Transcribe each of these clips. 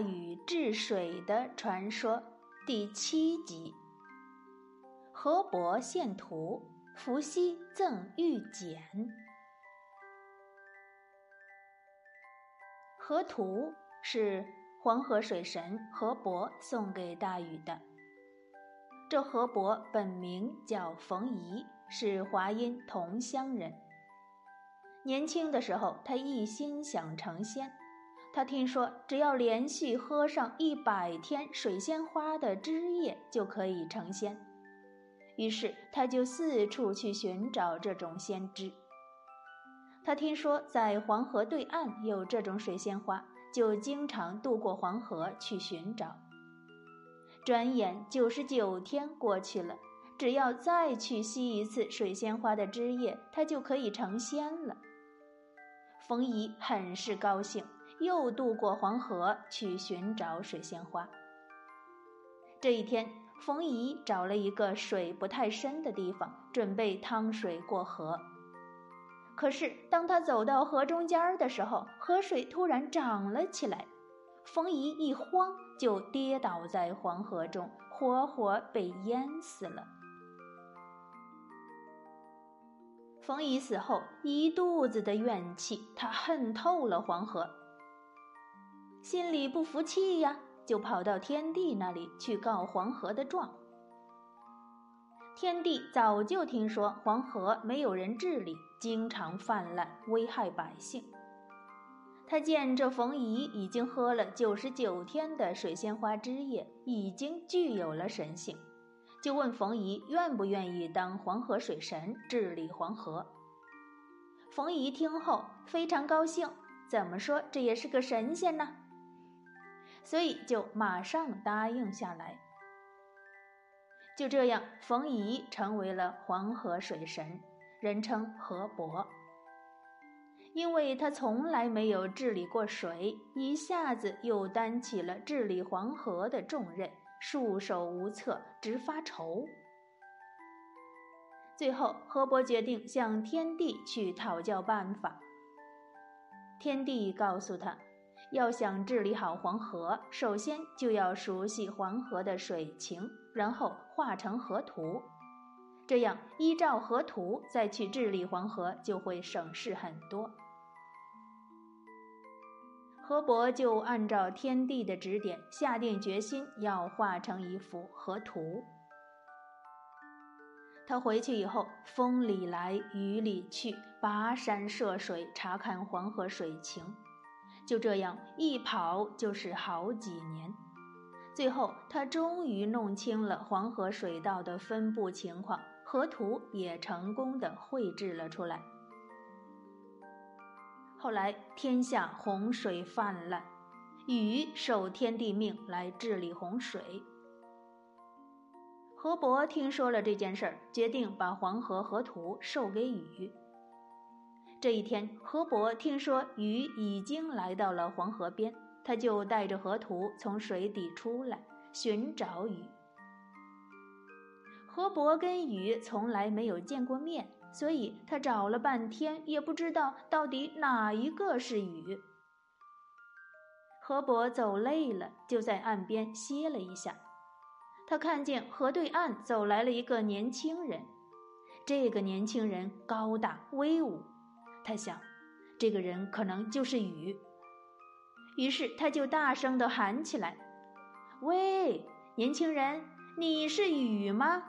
禹治水的传说第七集。河伯献图，伏羲赠玉简。河图是黄河水神河伯送给大禹的。这河伯本名叫冯夷，是华阴同乡人。年轻的时候，他一心想成仙。他听说，只要连续喝上一百天水仙花的汁液，就可以成仙。于是，他就四处去寻找这种仙汁。他听说在黄河对岸有这种水仙花，就经常渡过黄河去寻找。转眼九十九天过去了，只要再去吸一次水仙花的汁液，他就可以成仙了。冯夷很是高兴，又渡过黄河去寻找水仙花。这一天，冯夷找了一个水不太深的地方，准备趟水过河。可是，当他走到河中间的时候，河水突然涨了起来，冯夷一慌，就跌倒在黄河中，活活被淹死了。冯夷死后，一肚子的怨气，他恨透了黄河，心里不服气呀，就跑到天帝那里去告黄河的状。天帝早就听说黄河没有人治理，经常泛滥，危害百姓。他见这冯夷已经喝了九十九天的水仙花汁液，已经具有了神性。就问冯夷愿不愿意当黄河水神治理黄河。冯夷听后非常高兴，怎么说这也是个神仙呢？所以就马上答应下来。就这样，冯夷成为了黄河水神，人称河伯。因为他从来没有治理过水，一下子又担起了治理黄河的重任。束手无策，直发愁。最后，河伯决定向天帝去讨教办法。天帝告诉他，要想治理好黄河，首先就要熟悉黄河的水情，然后画成河图，这样依照河图再去治理黄河，就会省事很多。河伯就按照天帝的指点，下定决心要画成一幅河图。他回去以后，风里来雨里去，跋山涉水查看黄河水情，就这样一跑就是好几年。最后，他终于弄清了黄河水道的分布情况，河图也成功的绘制了出来。后来天下洪水泛滥，禹受天地命来治理洪水。河伯听说了这件事儿，决定把黄河河图授给禹。这一天，河伯听说禹已经来到了黄河边，他就带着河图从水底出来寻找禹。河伯跟禹从来没有见过面。所以他找了半天，也不知道到底哪一个是鱼。河伯走累了，就在岸边歇了一下。他看见河对岸走来了一个年轻人，这个年轻人高大威武。他想，这个人可能就是雨。于是他就大声地喊起来：“喂，年轻人，你是雨吗？”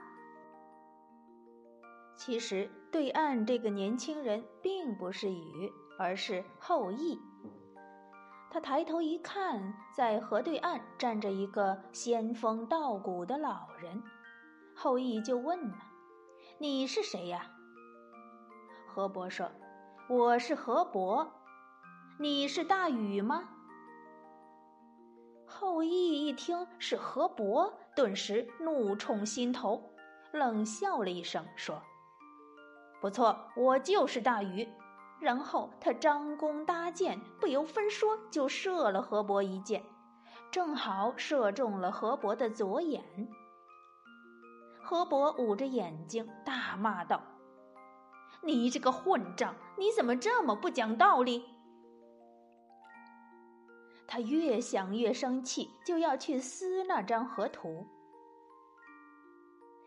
其实，对岸这个年轻人并不是禹，而是后羿。他抬头一看，在河对岸站着一个仙风道骨的老人。后羿就问了：“你是谁呀？”河伯说：“我是河伯。”“你是大禹吗？”后羿一听是河伯，顿时怒冲心头，冷笑了一声，说。不错，我就是大禹。然后他张弓搭箭，不由分说就射了河伯一箭，正好射中了河伯的左眼。河伯捂着眼睛大骂道：“你这个混账，你怎么这么不讲道理？”他越想越生气，就要去撕那张河图。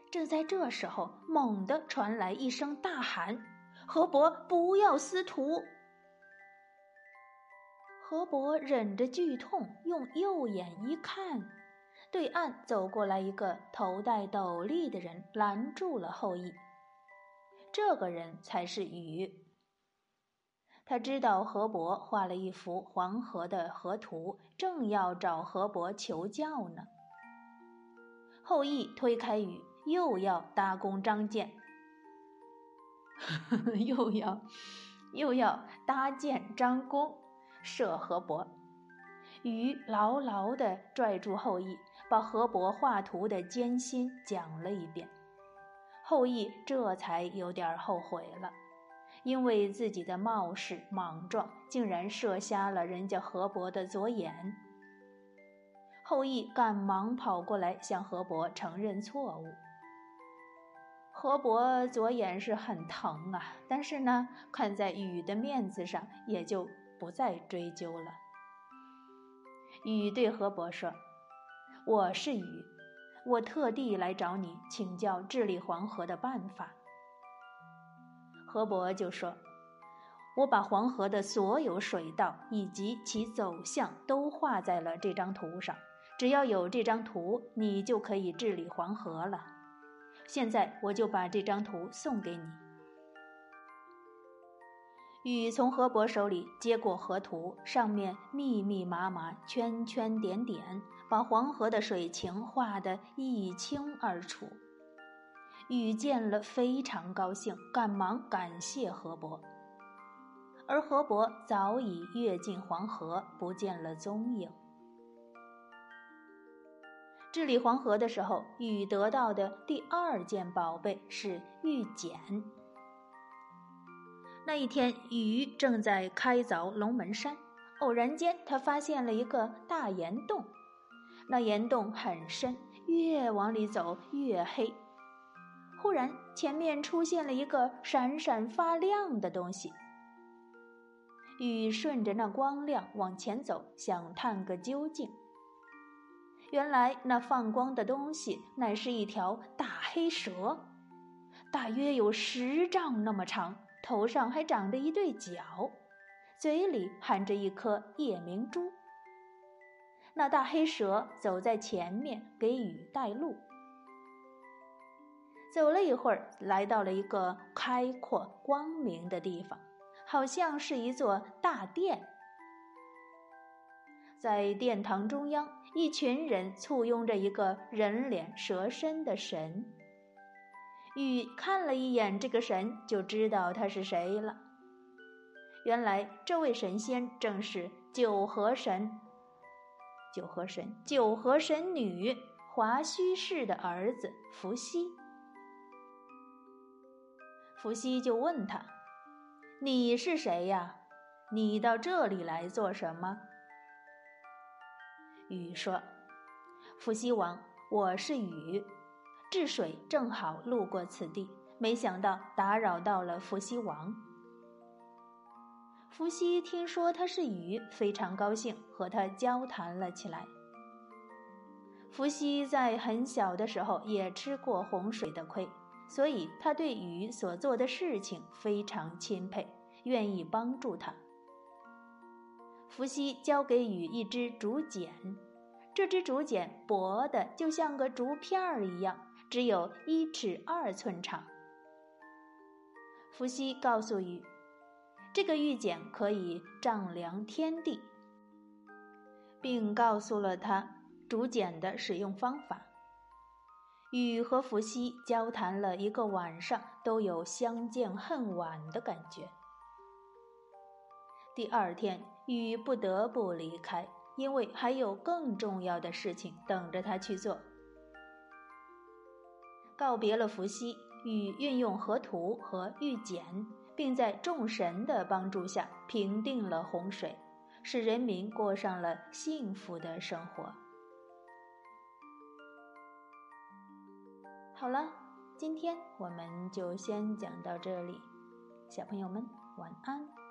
正在这时候，猛地传来一声大喊：“河伯，不要撕图！”河伯忍着剧痛，用右眼一看，对岸走过来一个头戴斗笠的人，拦住了后羿。这个人才是禹。他知道河伯画了一幅黄河的河图，正要找河伯求教呢。后羿推开禹。又要搭弓张箭，又要又要搭箭张弓射河伯。禹牢牢地拽住后羿，把河伯画图的艰辛讲了一遍。后羿这才有点后悔了，因为自己的冒失莽撞，竟然射瞎了人家河伯的左眼。后羿赶忙跑过来向河伯承认错误。河伯左眼是很疼啊，但是呢，看在禹的面子上，也就不再追究了。禹对河伯说：“我是禹，我特地来找你请教治理黄河的办法。”河伯就说：“我把黄河的所有水道以及其走向都画在了这张图上，只要有这张图，你就可以治理黄河了。”现在我就把这张图送给你。禹从河伯手里接过河图，上面密密麻麻、圈圈点点，把黄河的水情画得一清二楚。禹见了非常高兴，赶忙感谢河伯。而河伯早已跃进黄河，不见了踪影。治理黄河的时候，禹得到的第二件宝贝是玉简。那一天，禹正在开凿龙门山，偶然间他发现了一个大岩洞，那岩洞很深，越往里走越黑。忽然，前面出现了一个闪闪发亮的东西。禹顺着那光亮往前走，想探个究竟。原来那放光的东西乃是一条大黑蛇，大约有十丈那么长，头上还长着一对角，嘴里含着一颗夜明珠。那大黑蛇走在前面，给雨带路。走了一会儿，来到了一个开阔光明的地方，好像是一座大殿。在殿堂中央。一群人簇拥着一个人脸蛇身的神。禹看了一眼这个神，就知道他是谁了。原来这位神仙正是九河神。九河神，九河神女华胥氏的儿子伏羲。伏羲就问他：“你是谁呀？你到这里来做什么？”禹说：“伏羲王，我是禹，治水正好路过此地，没想到打扰到了伏羲王。”伏羲听说他是禹，非常高兴，和他交谈了起来。伏羲在很小的时候也吃过洪水的亏，所以他对禹所做的事情非常钦佩，愿意帮助他。伏羲交给禹一支竹简，这支竹简薄的就像个竹片儿一样，只有一尺二寸长。伏羲告诉禹，这个玉简可以丈量天地，并告诉了他竹简的使用方法。禹和伏羲交谈了一个晚上，都有相见恨晚的感觉。第二天。禹不得不离开，因为还有更重要的事情等着他去做。告别了伏羲，禹运用河图和玉简，并在众神的帮助下平定了洪水，使人民过上了幸福的生活。好了，今天我们就先讲到这里，小朋友们晚安。